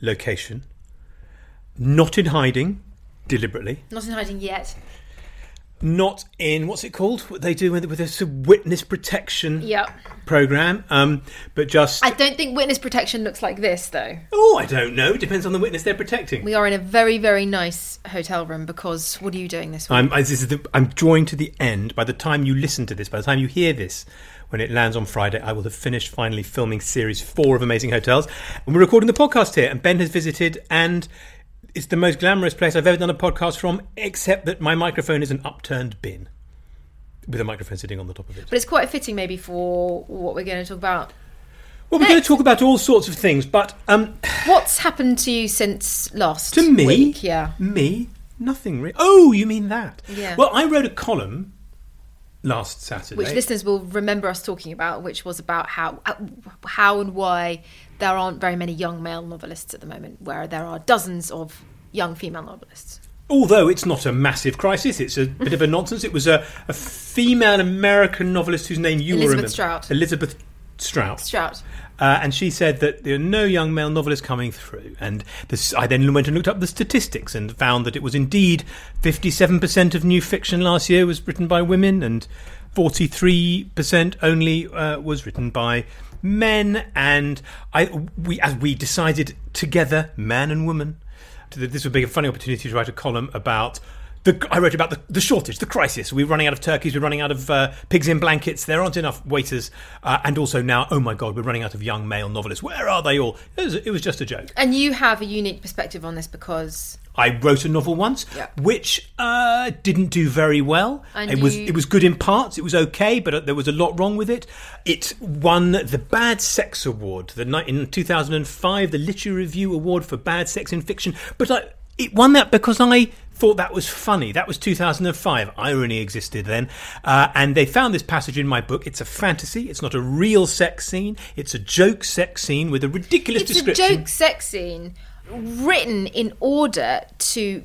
location, not in hiding deliberately, Not in hiding yet. not in what's it called? What they do with, with this witness protection Yep. program, um, but just I don't think witness protection looks like this, though. oh, I don't know. It depends on the witness they're protecting. We are in a very, very nice hotel room because what are you doing this week? I'm, I, this is the, I'm drawing to the end. By the time you listen to this, by the time you hear this, when it lands on Friday, I will have finished finally filming series four of Amazing Hotels. And we're recording the podcast here, and Ben has visited, and it's the most glamorous place I've ever done a podcast from, except that my microphone is an upturned bin with a microphone sitting on the top of it. but it's quite fitting, maybe, for what we're going to talk about. Well, we're going to talk about all sorts of things, but um, What's happened to you since last to me, week? Yeah. me, nothing. Re- oh, you mean that? Yeah. Well, I wrote a column last Saturday. Which listeners will remember us talking about, which was about how uh, how and why there aren't very many young male novelists at the moment, where there are dozens of young female novelists. Although it's not a massive crisis, it's a bit of a nonsense. It was a, a female American novelist whose name you Elizabeth remember. Strout. Elizabeth Strout. Strout. Uh, and she said that there are no young male novelists coming through. And this, I then went and looked up the statistics and found that it was indeed 57% of new fiction last year was written by women, and 43% only uh, was written by men. And I, we, as we decided together, man and woman, that this would be a funny opportunity to write a column about. The, I wrote about the, the shortage, the crisis. We're running out of turkeys. We're running out of uh, pigs in blankets. There aren't enough waiters, uh, and also now, oh my god, we're running out of young male novelists. Where are they all? It was, it was just a joke. And you have a unique perspective on this because I wrote a novel once, Yeah. which uh, didn't do very well. And it was you- it was good in parts. It was okay, but uh, there was a lot wrong with it. It won the Bad Sex Award the night in 2005, the Literary Review Award for Bad Sex in Fiction. But I, it won that because I thought that was funny. That was 2005. Irony existed then, uh, and they found this passage in my book. It's a fantasy. It's not a real sex scene. It's a joke sex scene with a ridiculous description. it's a joke sex scene written in order to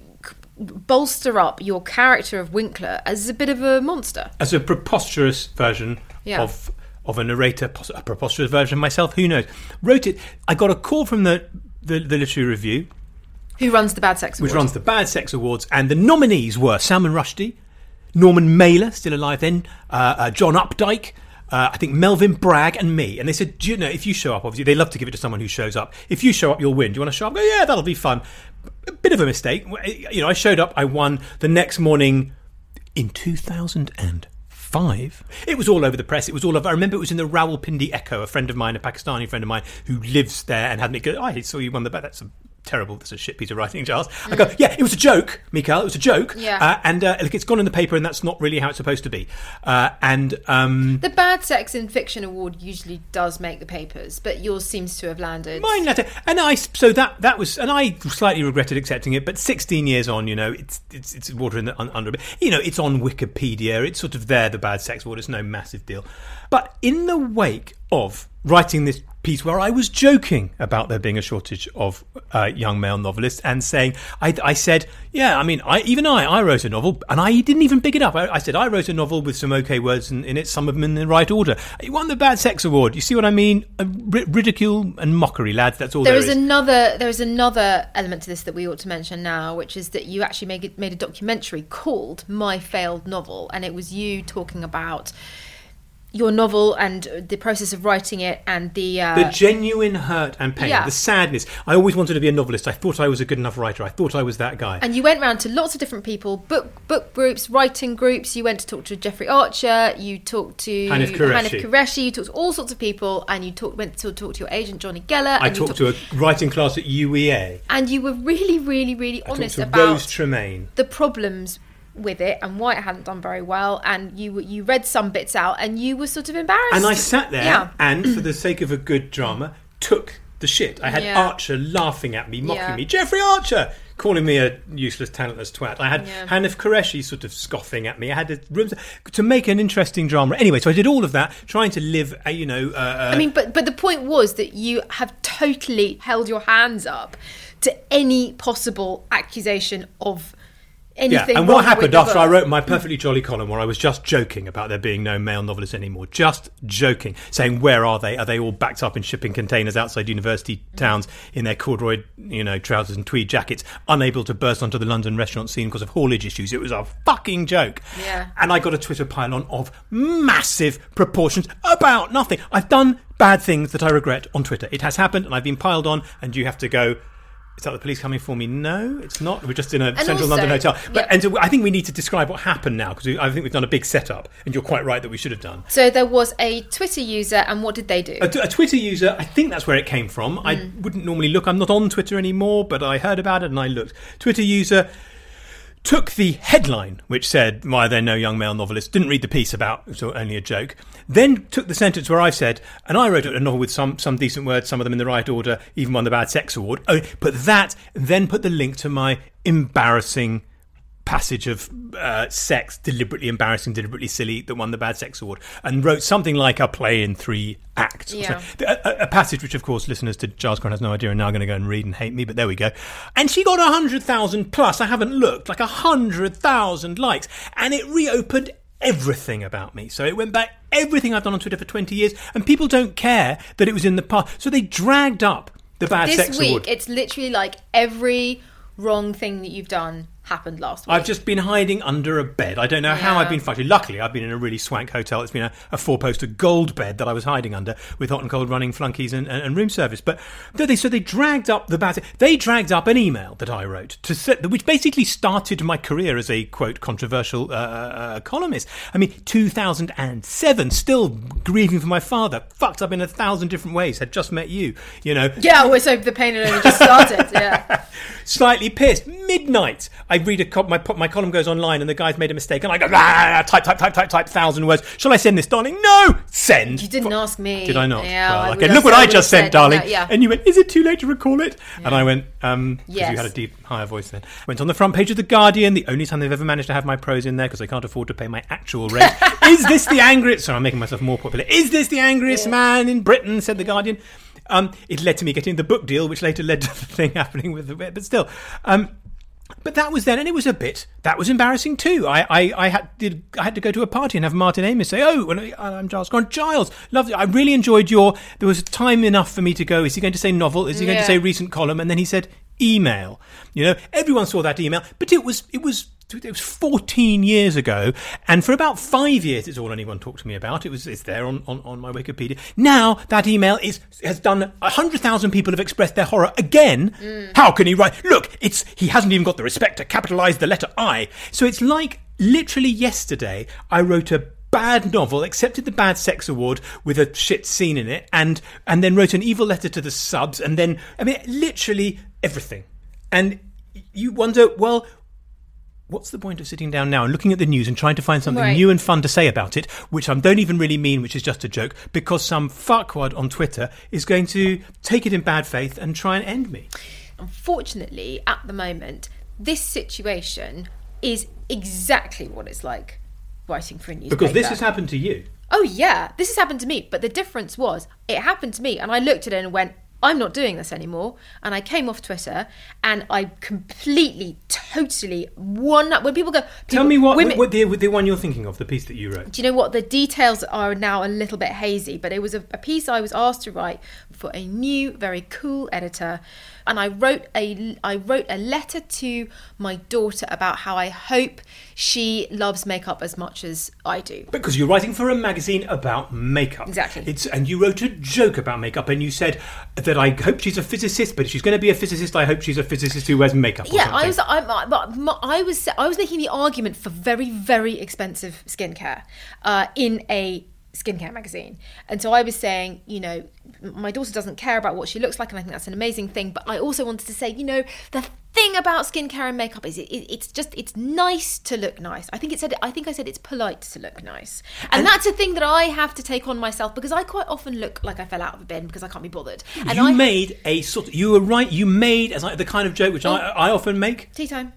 bolster up your character of Winkler as a bit of a monster. as a preposterous version Yeah. of of a narrator, a preposterous version of myself. Who knows? Wrote it. I got a call from the the, the literary review, Who runs the Bad Sex Awards? which runs the Bad Sex Awards, and the nominees were Salman Rushdie, Norman Mailer, still alive then, uh, uh, John Updike. Uh, I think Melvin Bragg and me, and they said, "Do you know if you show up? Obviously, they love to give it to someone who shows up. If you show up, you'll win. Do you want to show up? I go, yeah, that'll be fun. A bit of a mistake. You know, I showed up. I won the next morning in 2005. It was all over the press. It was all over. I remember it was in the Rawalpindi Echo. A friend of mine, a Pakistani friend of mine, who lives there, and had me go, "Oh, I saw you won the bet. That's a terrible. That's a shit piece of writing, Charles." I go, "Yeah, it was a joke, Mikael. It was a joke. Yeah. uh, and uh, look, it's gone in the paper, and that's not really how it's supposed to be." Uh, and um, The Bad Sex in Fiction Award usually does make the papers, but yours seems to have landed. Mine letter, and I so that that was, and I slightly regretted accepting it. But 16 years on, you know, it's it's it's water in the un, under. You know, it's on Wikipedia. It's sort of there. The bad sex award. It's no massive deal. But in the wake of writing this piece where I was joking about there being a shortage of uh, young male novelists and saying, I, I said, yeah, I mean, I, even I, I wrote a novel and I didn't even pick it up. I, I said, I wrote a novel with some okay words in, in, it, some of them in the right order. It won the Bad Sex Award. You see what I mean? Ridicule and mockery, lads. That's all there, there is. another, there is another element to this that we ought to mention now, which is that you actually made, made a documentary called My Failed Novel. And it was you talking about your novel and the process of writing it and the uh, the genuine hurt and pain, Yeah. the sadness. I always wanted to be a novelist. I thought I was a good enough writer. I thought I was that guy. and you went round to lots of different people, book book groups, writing groups. You went to talk to Jeffrey Archer. You talked to Hanif Kureishi. Hanif Kureishi. You talked to all sorts of people, and you talked went to talk to your agent Jonny Geller. I and you talked to a writing class at UEA. and you were really, really, really I honest about Rose Tremain. the problems with it and why it hadn't done very well. And you you read some bits out, and you were sort of embarrassed. And I sat there Yeah. and, for the sake of a good drama, took the shit. I had Yeah. Archer laughing at me, mocking Yeah. me. Jeffrey Archer! Calling me a useless, talentless twat. I had Yeah. Hanif Kureishi sort of scoffing at me. I had a room to make an interesting drama. Anyway, so I did all of that, trying to live, a, you know. Uh, I mean, but but the point was that you have totally held your hands up to any possible accusation of anything. Yeah, and what happened after I wrote my perfectly jolly column where I was just joking about there being no male novelists anymore, just joking, saying where are they? Are they all backed up in shipping containers outside university towns in their corduroy, you know, trousers and tweed jackets, unable to burst onto the London restaurant scene because of haulage issues? It was a fucking joke. Yeah. And I got a Twitter pylon of massive proportions about nothing. I've done bad things that I regret on Twitter. It has happened, and I've been piled on, and you have to go. Is that the police coming for me? No, it's not. We're just in a central also- London hotel. But yeah. and so I think we need to describe what happened now because I think we've done a big setup, and you're quite right that we should have done. So there was a Twitter user, and what did they do? A, a Twitter user, I think that's where it came from. I Mm. wouldn't normally look. I'm not on Twitter anymore, but I heard about it and I looked. Twitter user took the headline, which said, Why are there no young male novelists? Didn't read the piece about, it was only a joke. Then took the sentence where I said, and I wrote a novel with some, some decent words, some of them in the right order, even won the Bad Sex Award. Oh, put that, then put the link to my embarrassing passage of uh, sex, deliberately embarrassing, deliberately silly, that won the Bad Sex Award, and wrote something like a play in three acts. Yeah. A, a- passage which, of course, listeners to Giles Grant has no idea, and now going to go and read and hate me, but there we go. And she got a hundred thousand plus. I haven't looked like a hundred thousand likes, and it reopened everything about me. So it went back everything I've done on Twitter for twenty years, and people don't care that it was in the past. So they dragged up the Bad this Sex week, Award. This week, it's literally like every wrong thing that you've done happened last week. I've just been hiding under a bed. I don't know how I've been fighting. Luckily, I've been in a really swank hotel. It's been a, a four-poster gold bed that I was hiding under with hot and cold running flunkies and, and, and room service. But they so they dragged up the bad. They dragged up an email that I wrote to set, which basically started my career as a quote controversial uh, uh, columnist. I mean, 2007, still grieving for my father, fucked up in a thousand different ways. Had just met you, you know. yeah, well, so the pain had only just started. yeah. slightly pissed. Midnight, I read a co- my my column goes online and the guy's made a mistake and I go "Ah, type type type type type thousand words. Shall I send this, darling? No, send. You didn't ask me. Did I not? Yeah, Well, I okay. Look what I I just sent, darling. yeah. And you went, "Is it too late to recall it?" And I went, "Um, 'cause Yes. you had a deep, higher voice then." Went on the front page of the Guardian, the only time they've ever managed to have my prose in there because they can't afford to pay my actual rent. Is this the angriest? Sorry, I'm making myself more popular. Is this the angriest man in Britain? Said the Guardian. Um, it led to me getting the book deal, which later led to the thing happening with the but still. Um, but that was then, and it was a bit. That was embarrassing too. I, I, I had did, I had to go to a party and have Martin Amis say, "Oh, I'm Giles Grant. Giles, lovely. I really enjoyed your. There was time enough for me to go. Is he going to say novel? Is he going to say recent column?" And then he said email. You know, everyone saw that email, but it was it was. It was 14 years ago, and for about five years, it's all anyone talked to me about. It was it's there on, on, on my Wikipedia. Now that email is has done hundred thousand people have expressed their horror again. Mm. How can he write? Look, it's he hasn't even got the respect to capitalise the letter I. So it's like literally yesterday, I wrote a bad novel, accepted the bad sex award with a shit scene in it, and and then wrote an evil letter to the subs, and then I mean literally everything. And you wonder, well, what's the point of sitting down now and looking at the news and trying to find something Right. new and fun to say about it, which I don't even really mean, which is just a joke, because some fuckwad on Twitter is going to take it in bad faith and try and end me. Unfortunately, at the moment, this situation is exactly what it's like writing for a newspaper. Because this has happened to you. Oh yeah, this has happened to me. But the difference was, it happened to me, and I looked at it and went, "I'm not doing this anymore." And I came off Twitter, and I completely, totally won one. When people go, Tell me what, women- what the, the one you're thinking of, the piece that you wrote. do you know what the details are now a little bit hazy but it was a, a piece i was asked to write for a new very cool editor and i wrote a i wrote a letter to my daughter about how i hope she loves makeup as much as i do Because you're writing for a magazine about makeup. Exactly. It's and you wrote a joke about makeup, and you said that I hope she's a physicist, but if she's going to be a physicist, I hope she's a physicist who wears makeup. Yeah i was I, I- I was i was making the argument for very very expensive skincare uh, in a skincare magazine and so i was saying you know my daughter doesn't care about what she looks like and i think that's an amazing thing but i also wanted to say you know the thing about skincare and makeup is it, it, it's just it's nice to look nice i think it said i think i said it's polite to look nice and, that's a thing that i have to take on myself because i quite often look like i fell out of a bin because i can't be bothered and you i made a sort. You were right. You made as I, the kind of joke which I, I often make. tea time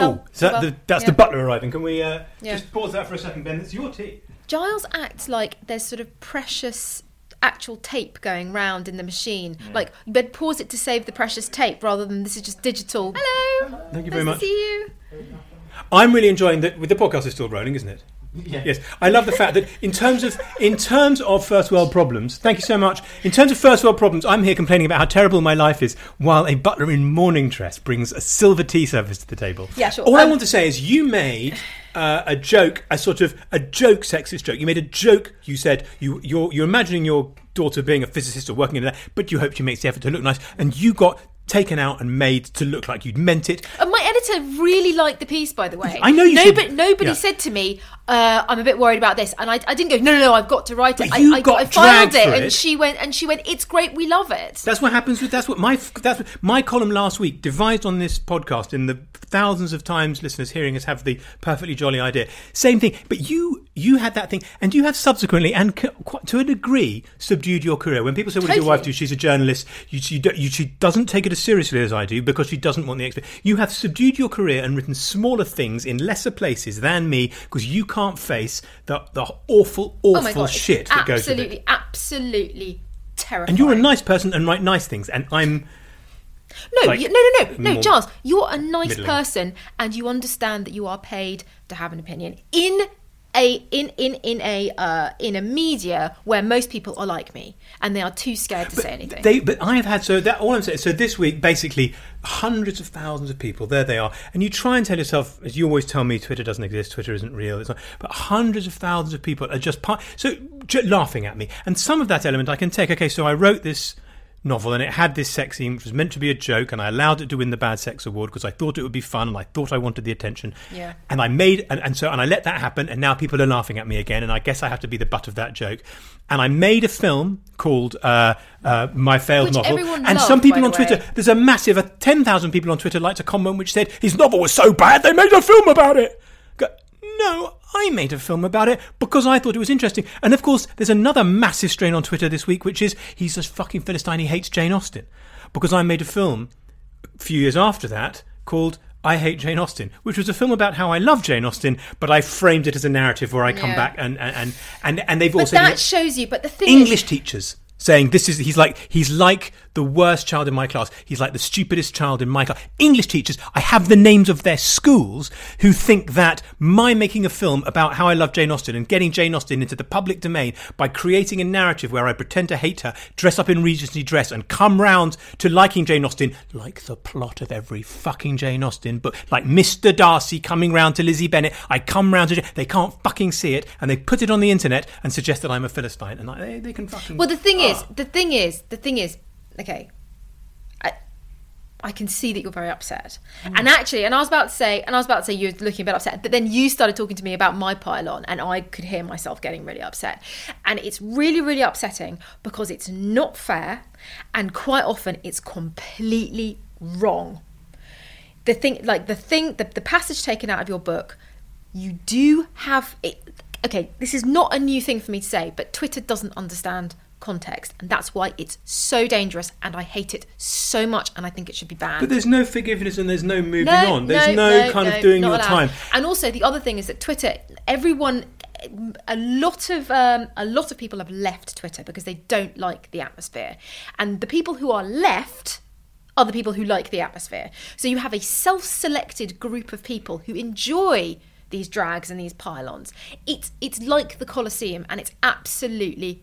Oh, is that well, the, that's yeah. the butler arriving. Can we uh, Yeah. just pause that for a second, Ben? It's your tea. Giles acts like there's sort of precious actual tape going round in the machine. Like you better pause it to save the precious tape rather than this is just digital. Hello. Thank you nice very much. To see you. I'm really enjoying that. With the podcast is still rolling, isn't it? Yes, I love the fact that in terms of in terms of first world problems, thank you so much. In terms of first world problems, I'm here complaining about how terrible my life is, while a butler in morning dress brings a silver tea service to the table. Yeah, sure. All I Um, want to say is you made uh, a joke, a sort of a joke, sexist joke. You made a joke. You said you you're you're imagining your daughter being a physicist or working in that, but you hope she makes the effort to look nice, and you got taken out and made to look like you'd meant it. And my editor really liked the piece, by the way. I know you Nobody, said- nobody yeah. said to me, uh, "I'm a bit worried about this," and I, I didn't go, "No, no, no, I've got to write it." But you I, I, got I filed dragged it, and she went, and she went, "It's great, we love it." That's what happens with that's what my that's what, my column last week devised on this podcast in the thousands of times listeners hearing us have the perfectly jolly idea. Same thing, but you you had that thing, and you have subsequently and to a degree subdued your career. When people say, "What does your wife do?" She's a journalist. You, she, you, she doesn't take it as seriously as I do because she doesn't want the expert. You have subdued your career and written smaller things in lesser places than me because you can't face the the awful oh awful god, shit that goes with absolutely, it. absolutely terrifying. And you're a nice person and write nice things, and I'm. No, Like, you, no, no, no, no, Giles. You're a nice middling. person, and you understand that you are paid to have an opinion in a in in in a uh, in a media where most people are like me, and they are too scared to say anything. They, but I have had so that all I'm saying. So this week, basically, hundreds of thousands of people. There they are, and you try and tell yourself, as you always tell me, Twitter doesn't exist. Twitter isn't real. It's not, but hundreds of thousands of people are just part, so j- laughing at me, and some of that element I can take. Okay, so I wrote this novel and it had this sex scene which was meant to be a joke and I allowed it to win the bad sex award because I thought it would be fun and I thought I wanted the attention. Yeah. and I made and, and so and I let that happen and now people are laughing at me again and I guess I have to be the butt of that joke. And I made a film called uh, uh, My Failed Which Novel. and loved, some people on the Twitter there's a massive uh, 10,000 people on Twitter liked a comment which said his novel was so bad they made a film about it no I made a film about it because I thought it was interesting and of course there's another massive strain on Twitter this week which is he's a fucking Philistine he hates Jane Austen because I made a film a few years after that called I Hate Jane Austen, which was a film about how I love Jane Austen, but I framed it as a narrative where I come Yeah. back and and and and, and they've but also that shows you. But the thing English is, teachers saying this is he's like he's like the worst child in my class. He's like the stupidest child in my class. English teachers, I have the names of their schools who think that my making a film about how I love Jane Austen and getting Jane Austen into the public domain by creating a narrative where I pretend to hate her, dress up in Regency dress, and come round to liking Jane Austen, like the plot of every fucking Jane Austen book, like Mr. Darcy coming round to Lizzie Bennet. I come round to they can't fucking see it, and they put it on the internet and suggest that I'm a philistine, and I, they, they can fucking. well, the thing is, Ah. the thing is, the thing is, okay. I, I can see that you're very upset, Mm. and actually, and I was about to say, and I was about to say you're looking a bit upset, but then you started talking to me about my pylon, and I could hear myself getting really upset, and it's really, really upsetting because it's not fair, and quite often it's completely wrong. The thing, like the thing, the, the passage taken out of your book, you do have it. Okay, this is not a new thing for me to say, but Twitter doesn't understand context, and that's why it's so dangerous, and I hate it so much, and I think it should be banned. But there's no forgiveness and there's no moving on. There's no, kind no, of doing your allowed. time. And also, the other thing is that Twitter, everyone, a lot of um, a lot of people have left Twitter because they don't like the atmosphere, and the people who are left are the people who like the atmosphere. So you have a self-selected group of people who enjoy these drags and these pylons. It's it's like the Colosseum, and it's absolutely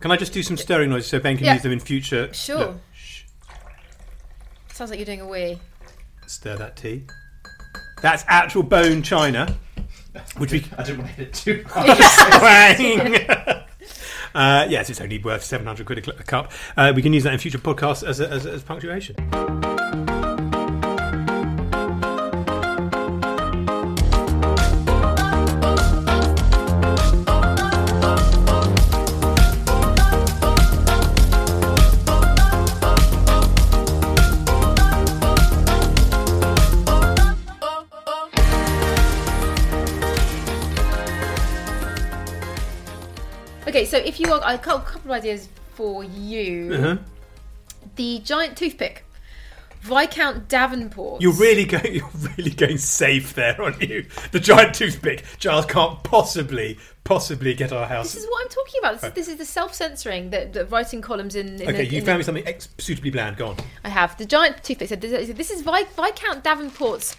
Can I just do some stirring noises so Ben can Yeah. use them in future? Sure. Look, shh, Sounds like you're doing a wee. stir that tea. That's actual bone china, which we I didn't want to hit it too Twang! uh, yes, it's only worth 700 quid a, cl- a cup. Uh, we can use that in future podcasts as, a, as, as punctuation. Okay, so if you are, I've got a couple of ideas for you. Uh-huh. The giant toothpick, Viscount Devonport. You're really going. You're really going safe there, aren't you? The giant toothpick. Giles can't possibly, possibly get our house. This is what I'm talking about. This, this is the self-censoring that, that writing columns in. in okay, the, you in found the- me something ex- suitably bland. Go on. I have the giant toothpick. Said this, this is Viscount Devonport's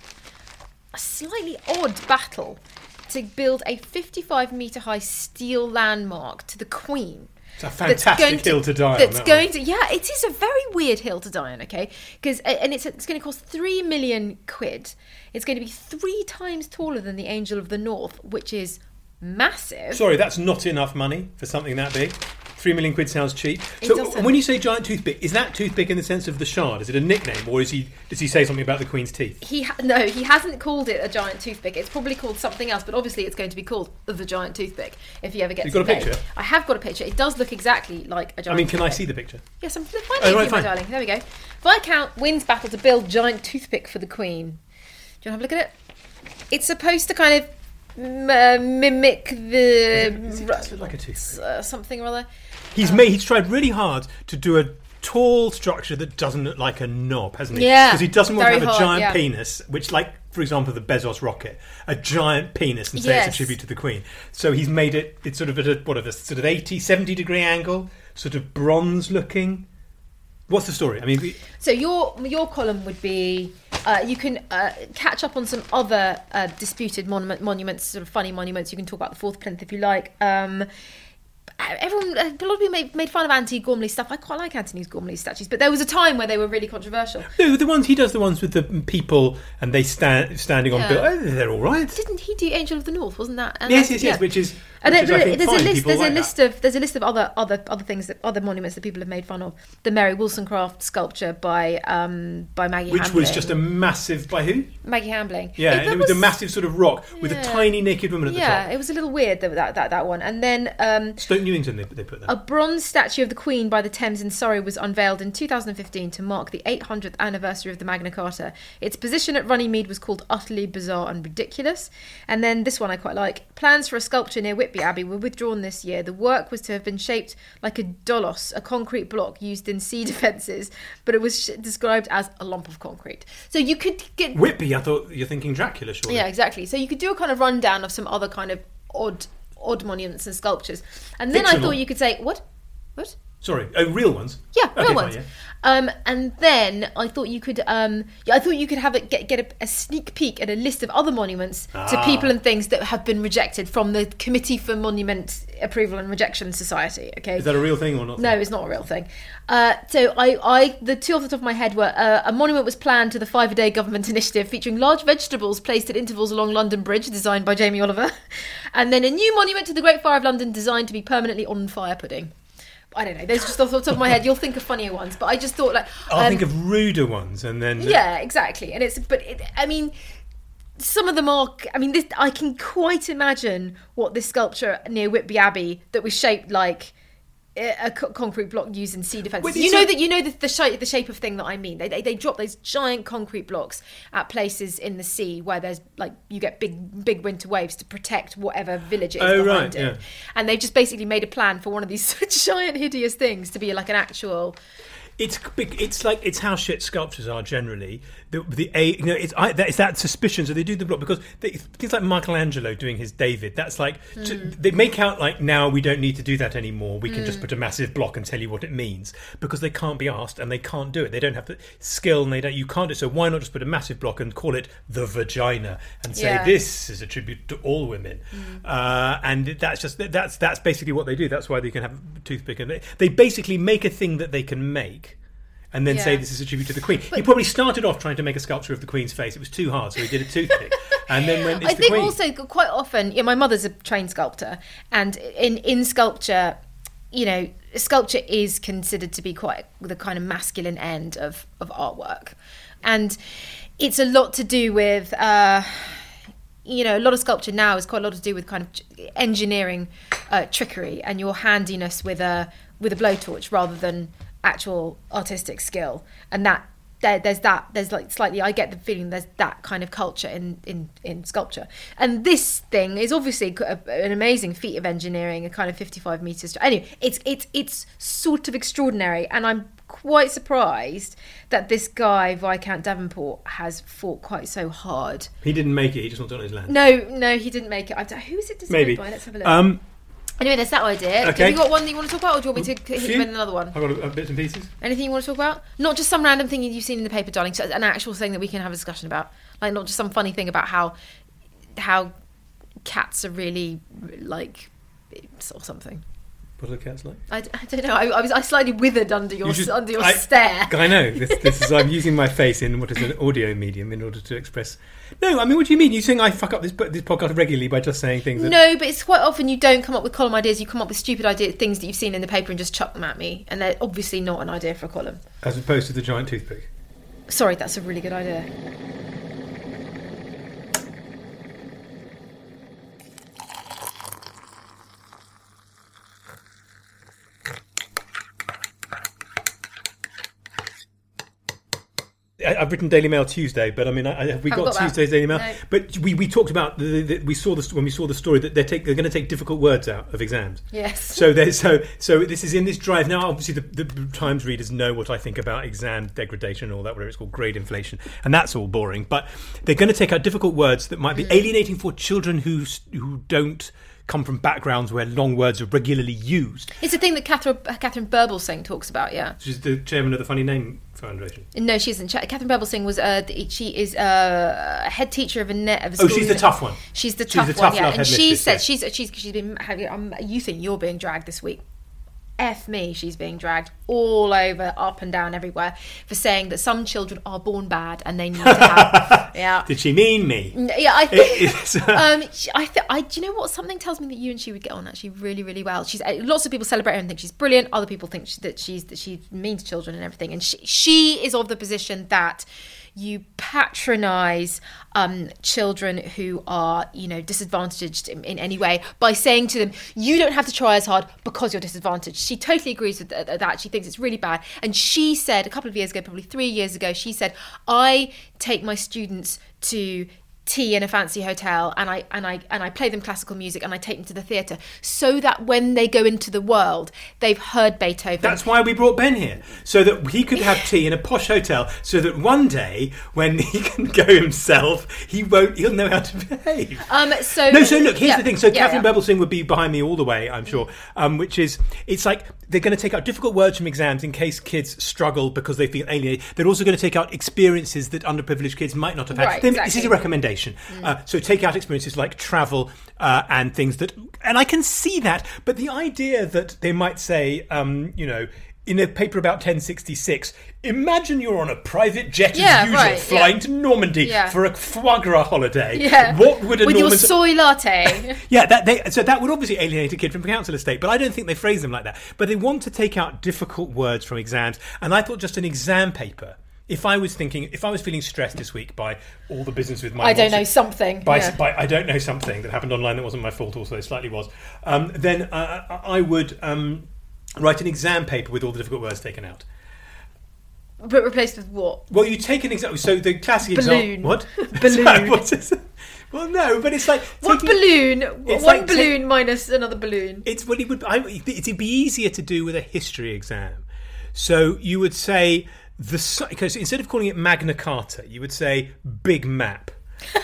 a slightly odd battle to build a 55 meter high steel landmark to the Queen. It's a fantastic going hill to die on. That's that going one. to yeah, it is a very weird hill to die on. Okay, because and it's it's going to cost three million quid. It's going to be three times taller than the Angel of the North, which is massive. Sorry, that's not enough money for something that big. Three million quid sounds cheap. It So, does sound- when you say giant toothpick, is that toothpick in the sense of the shard? Is it a nickname, or is he does he say something about the Queen's teeth? He ha- no, he hasn't called it a giant toothpick. It's probably called something else, but obviously it's going to be called the giant toothpick if he ever gets. You've got a picture? I have got a picture. It does look exactly like a I giant. I mean, can I see the picture? Yes, I'm finding Oh, right, my fine. darling. There we go. Viscount wins battle to build giant toothpick for the Queen. Do you want to have a look at it? It's supposed to kind of m- uh, mimic the It does look like a uh, something or other. He's made. He's tried really hard to do a tall structure that doesn't look like a knob, hasn't he? Yeah, Because he doesn't want to have a giant yeah. penis, which, like, for example, the Bezos rocket, a giant penis, and say it's a tribute to the Queen. So he's made it. It's sort of at a what of a sort of 80, 70 degree angle, sort of bronze looking. What's the story? I mean, we- So your your column would be uh, you can uh, catch up on some other uh, disputed monument, monuments, sort of funny monuments. You can talk about the fourth plinth if you like. Um, everyone, a lot of people made, made fun of Antony Gormley stuff. I quite like Antony Gormley's statues, but there was a time where they were really controversial. no, the ones he does, the ones with the people and they stand standing on. Yeah. bill- oh, they're all right. Didn't he do Angel of the North? Wasn't that? and Yes, that's- yes, yes. yeah. Which is. And which there- is, I there's a list. There's a like that. of there's a list of other other other things that other monuments that people have made fun of. The Mary Wollstonecraft sculpture by um by Maggie Which was just a massive by who? Maggie Hambling. Yeah, It- it was, a massive sort of rock with a tiny naked woman at the top. Yeah, it was a little weird that that that, that one. And then um, They, they put that. A bronze statue of the Queen by the Thames in Surrey was unveiled in 2015 to mark the 800th anniversary of the Magna Carta. Its position at Runnymede was called utterly bizarre and ridiculous. And then this one I quite like. Plans for a sculpture near Whitby Abbey were withdrawn this year. The work was to have been shaped like a dolos, a concrete block used in sea defences, but it was sh- described as a lump of concrete. So you could get Whitby, I thought you're thinking Dracula, surely. yeah, exactly. So you could do a kind of rundown of some other kind of odd, odd monuments and sculptures, and then I thought you could say what, what? Sorry, oh, real ones. Yeah, Okay, real fine, ones. yeah. Um, and then I thought you could, um, yeah, I thought you could have it get get a, a sneak peek at a list of other monuments to Ah. people and things that have been rejected from the Committee for Monument Approval and Rejection Society. Okay, Is that a real thing or not? no, it's not a real thing. Uh, so I, I, the two off the top of my head were uh, a monument was planned to the five a day government initiative featuring large vegetables placed at intervals along London Bridge, designed by Jamie Oliver, and then a new monument to the Great Fire of London, designed to be permanently on fire pudding. I don't know. Those are just off the top of my head. You'll think of funnier ones, but I just thought like I'll um, think of ruder ones and then. yeah, exactly. And it's but it, I mean, some of them are. I mean, this I can quite imagine what this sculpture near Whitby Abbey that was shaped like a concrete block used in sea defences. You know that you know the, the shape the shape of thing that I mean. They, they they drop those giant concrete blocks at places in the sea where there's like you get big big winter waves to protect whatever village it is Oh, behind right, it. yeah. And they've just basically made a plan for one of these giant hideous things to be like an actual. It's big. It's like it's how shit sculptures are generally. The the a you know it's I, that, it's that suspicion. So they do the block because they, things like Michelangelo doing his David. That's like j- hmm. they make out like now we don't need to do that anymore. We can just hmm. put a massive block and tell you what it means because they can't be asked and they can't do it. They don't have the skill and they don't. You can't do it. So why not just put a massive block and call it the vagina and say Yeah. this is a tribute to all women. Hmm. Uh, and that's just that's that's basically what they do. That's why they can have toothpick and they, they basically make a thing that they can make and then say this is a tribute to the Queen. he probably started off trying to make a sculpture of the Queen's face. It was too hard, so he did a toothpick. and then when it's I the think Queen, also quite often, yeah, my mother's a trained sculptor, and in in sculpture, you know, sculpture is considered to be quite the kind of masculine end of of artwork, and it's a lot to do with. Uh, you know, a lot of sculpture now is quite a lot to do with kind of engineering uh, trickery and your handiness with a with a blowtorch rather than actual artistic skill, and that there, there's that there's like slightly I get the feeling there's that kind of culture in in in sculpture, and this thing is obviously a, an amazing feat of engineering, a kind of 55 meters. Anyway, it's it's it's sort of extraordinary, and I'm quite surprised that this guy Viscount Devonport has fought quite so hard. he didn't make it. He just wanted on his land. No, no, he didn't make it. I don't, who is it designed Maybe. by? Let's have a look. Um, anyway, there's that idea. Okay. Have you got one that you want to talk about, or do you want me to hit you with another one? I've got a, a bits and pieces. Anything you want to talk about? Not just some random thing you've seen in the paper, darling. So an actual thing that we can have a discussion about. Like not just some funny thing about how how cats are really like or something. What are the cats like? I, d- I don't know. I, I was I slightly withered under your You should- under your I- stare. I know. This, this is I'm using my face in what is an audio medium in order to express. No, I mean, what do you mean? You think I fuck up this this podcast regularly by just saying things? That, No, but it's quite often you don't come up with column ideas. You come up with stupid idea things that you've seen in the paper and just chuck them at me, and they're obviously not an idea for a column. as opposed to the giant toothpick. Sorry, that's a really good idea. I, I've written Daily Mail Tuesday, but I mean, I, I, have we got, got that. Tuesday's Daily Mail? No. But we, we talked about the, the, we saw this when we saw the story that they're take, they're going to take difficult words out of exams. Yes. So there's so so this is in this drive now. Obviously, the, the Times readers know what I think about exam degradation and all that, whatever it's called, grade inflation, and that's all boring. But they're going to take out difficult words that might be Mm. alienating for children who who don't come from backgrounds where long words are regularly used. It's a thing that Katharine Katharine Birbalsingh talks about. Yeah. She's the chairman of the Funny Name Foundation. No, she isn't. Katharine Birbalsingh was uh, the- she is uh, a head teacher of a net of a Oh, she's the tough one. She's the She's tough the one, yeah. And she said yeah. she's she's she's been. having- Um, you think you're being dragged this week? F me, she's being dragged all over, up and down, everywhere for saying that some children are born bad and they need to have. yeah. Did she mean me? Yeah, I think. Um, I, th- I, do you know what? Something tells me that you and she would get on actually really, really well. She's uh, lots of people celebrate her and think she's brilliant. Other people think she, that she's that she means children and everything. And she, she is of the position that you patronize um, children who are, you know, disadvantaged in, in any way by saying to them, you don't have to try as hard because you're disadvantaged. She totally agrees with that. She thinks it's really bad. And she said a couple of years ago, probably three years ago, she said, I take my students to tea in a fancy hotel and I and I and I play them classical music and I take them to the theatre so that when they go into the world they've heard Beethoven. That's why we brought Ben here, so that he could have tea in a posh hotel, so that one day when he can go himself, he won't. He'll know how to behave. um so no, so look, here's yeah, the thing. So yeah, Katharine yeah. Birbalsingh would be behind me all the way, I'm sure. Um, which is, it's like they're going to take out difficult words from exams in case kids struggle because they feel alienated. They're also going to take out experiences that underprivileged kids might not have had. Right, Then This is a recommendation. Uh, so take out experiences like travel uh, and things that, and I can see that. But the idea that they might say, um, you know. In a paper about 1066, imagine you're on a private jet Yeah, as usual, right, flying yeah. to Normandy Yeah. for a foie gras holiday. Yeah. What would a with your soy latte? yeah, that they so that would obviously alienate a kid from council estate, but I don't think they phrase them like that. But they want to take out difficult words from exams, and I thought just an exam paper. If I was thinking, if I was feeling stressed this week by all the business with my, I don't know something. by, yeah. by I don't know something that happened online that wasn't my fault, also it slightly was. Um, then uh, I would um, write an exam paper with all the difficult words taken out. but replaced with what? Well, you take an example. So the classic Balloon. example. What Balloon. Sorry, what is it? Well, no, but it's like One taking- balloon, one like balloon minus another balloon. It's what it would. I, it'd be easier to do with a history exam. So you would say the because instead of calling it Magna Carta, you would say Big Map,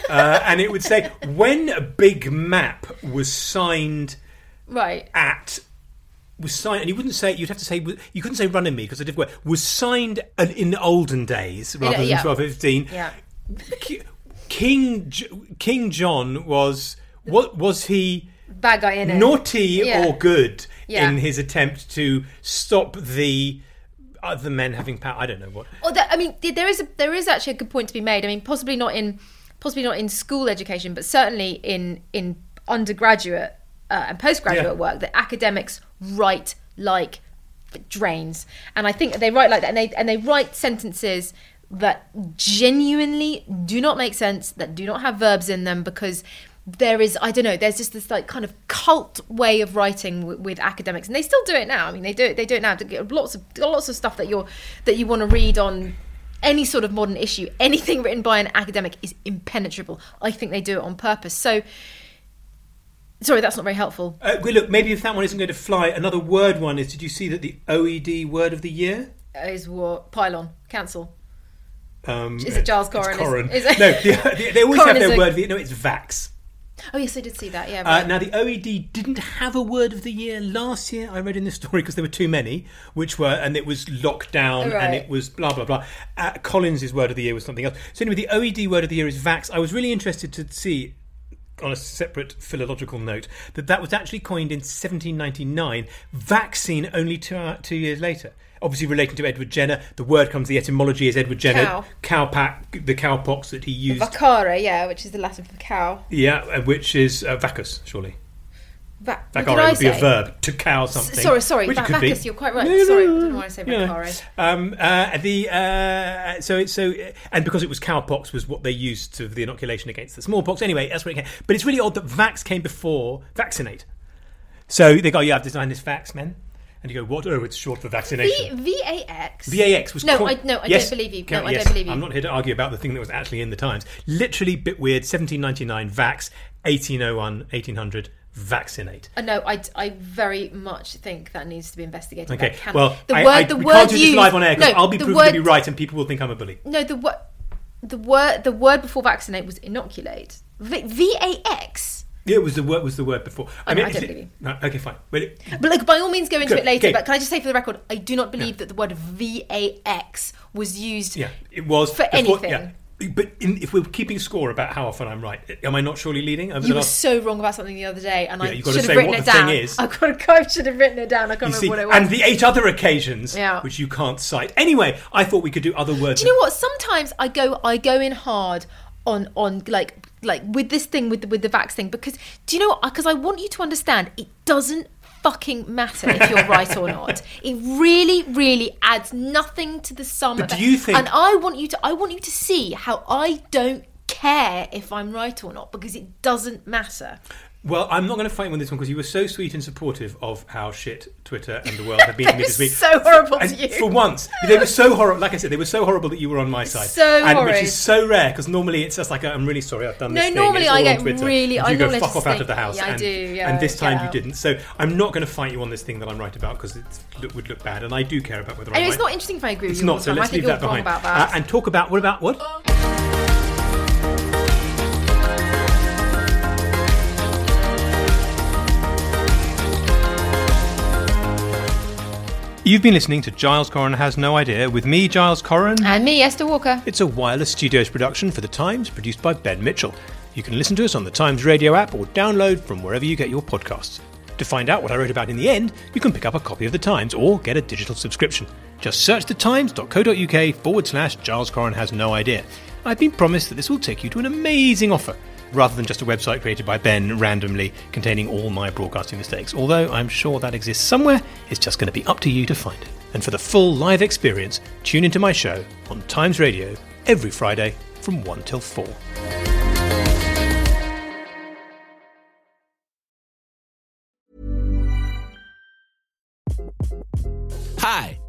uh, and it would say when Big Map was signed Right. at was signed, and you wouldn't say you'd have to say you couldn't say Running Me because a different word was signed in the olden days rather than yeah. twelve fifteen. Yeah. King King John was what was he? Bad guy in it. naughty Yeah. or good Yeah. in his attempt to stop the other men having power. I don't know what. Or that, I mean, there is a, there is actually a good point to be made. I mean, possibly not in possibly not in school education, but certainly in in undergraduate uh, and postgraduate Yeah. work, that academics write like drains, and I think they write like that, and they and they write sentences that genuinely do not make sense, that do not have verbs in them, because there is I don't know there's just this like kind of cult way of writing w- with academics and they still do it now I mean they do it they do it now lots of lots of stuff that you're that you want to read on any sort of modern issue anything written by an academic is impenetrable I think they do it on purpose so sorry that's not very helpful Uh, well, look, maybe if that one isn't going to fly, another word one is. Did you see that the OED word of the year? is what pylon cancel Um, Is it Giles it's Coren? Is- is it- no, the, the, they always Coren have their a- word. No, it's Vax. Oh yes I did see that yeah Uh, now, the OED didn't have a word of the year last year. I read in this story because there were too many, which were, and it was locked down and it was blah, blah, blah. Uh, Collins' word of the year was something else. So, anyway, the OED word of the year is Vax. I was really interested to see, on a separate philological note, that that was actually coined in 1799, vaccine only two, uh, two years later. Obviously, relating to Edward Jenner, the word comes, the etymology is Edward Jenner, Cow. cowpack, the cowpox that he used. vacare yeah which is the Latin for cow yeah, uh, which is uh, vacus, surely. Va- Vacare would be a verb to cow something. sorry, sorry, which it va- could be. vacus, you're quite right. No, Sorry, I no, don't know no. why I say vacare. Um, uh, the uh, so it's so and because it was cowpox was what they used to the inoculation against the smallpox. Anyway, that's where it came. But it's really odd that vax came before vaccinate. So they go, yeah, I've designed this vax, man. And you go, what? Oh, it's short for vaccination. V A X. VAX was No, I no, I Yes, don't believe you. No, I yes, don't believe you. I'm not here to argue about the thing that was actually in the Times. Literally, bit weird. 1799, Vax. 1801, 1800, vaccinate. Uh, no, I, I very much think that needs to be investigated. Okay. Well, the I, word, I, the we word can't do this used, live on air because no, I'll be the proven word, to be right, and people will think I'm a bully. No, the word, the word, the word before vaccinate was inoculate. V A X. Yeah, it was the word was the word before. I oh, I is don't it- you. No, okay, fine. But it, But like, by all means, go into Good, it later. okay. But can I just say for the record, I do not believe that the word V A X was used. yeah, it was For anything. Yeah. But in, if we're keeping score about how often I'm right, am I not surely leading over You were last? so wrong about something the other day, and Yeah, I should have written it down. is. I got I should have written it down. I can't You remember see, what it was. and the eight other occasions Yeah. which you can't cite. Anyway, I thought we could do other words. Do you know what? Sometimes I go I go in hard on on like like with this thing with the, with the vax thing because do you know what? Because I want you to understand it doesn't fucking matter if you're right or not. It really, really adds nothing to the sum. But of do you think- And I want you to. I want you to see how I don't care if I'm right or not because it doesn't matter. Well, I'm not going to fight you on this one because you were so sweet and supportive of how shit Twitter and the world have been to me this week. so horrible And to you. For once, they were so horrible. Like I said, they were so horrible that you were on my side. So and, Which is so rare because normally it's just like I'm really sorry I've done No, this. thing. normally It's I get Twitter. really- And I you go fuck off out of the house. yeah, I and, do, yeah, and this time you out. didn't. So I'm not going to fight you on this thing that I'm right about because it would look bad, and I do care about whether I'm Anyway, right. it's not interesting if I agree with It's you all not. So let's I leave that behind. about that. Uh, and talk about what about what? You've been listening to Giles Coren Has No Idea with me, Giles Coren. and me, Esther Walker. It's a wireless studios production for The Times, produced by Ben Mitchell. You can listen to us on the Times radio app or download from wherever you get your podcasts. To find out what I wrote about in the end, you can pick up a copy of The Times or get a digital subscription. Just search thetimes.co.uk forward slash Giles Coren Has No Idea. I've been promised that this will take you to an amazing offer, rather than just a website created by Ben randomly containing all my broadcasting mistakes. Although I'm sure that exists somewhere, it's just going to be up to you to find it. And for the full live experience, tune into my show on Times Radio every Friday from 1 till 4.